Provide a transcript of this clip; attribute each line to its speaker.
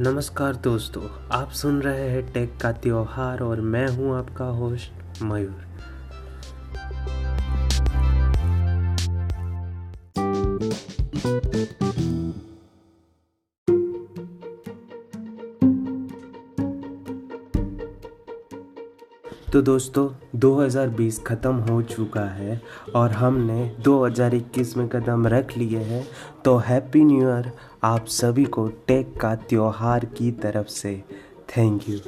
Speaker 1: नमस्कार दोस्तों, आप सुन रहे हैं टेक का त्योहार और मैं हूँ आपका होस्ट मयूर। तो दोस्तों 2020 ख़त्म हो चुका है और हमने 2021 में कदम रख लिए हैं। तो हैप्पी न्यू ईयर आप सभी को टेक का त्यौहार की तरफ़ से। Thank you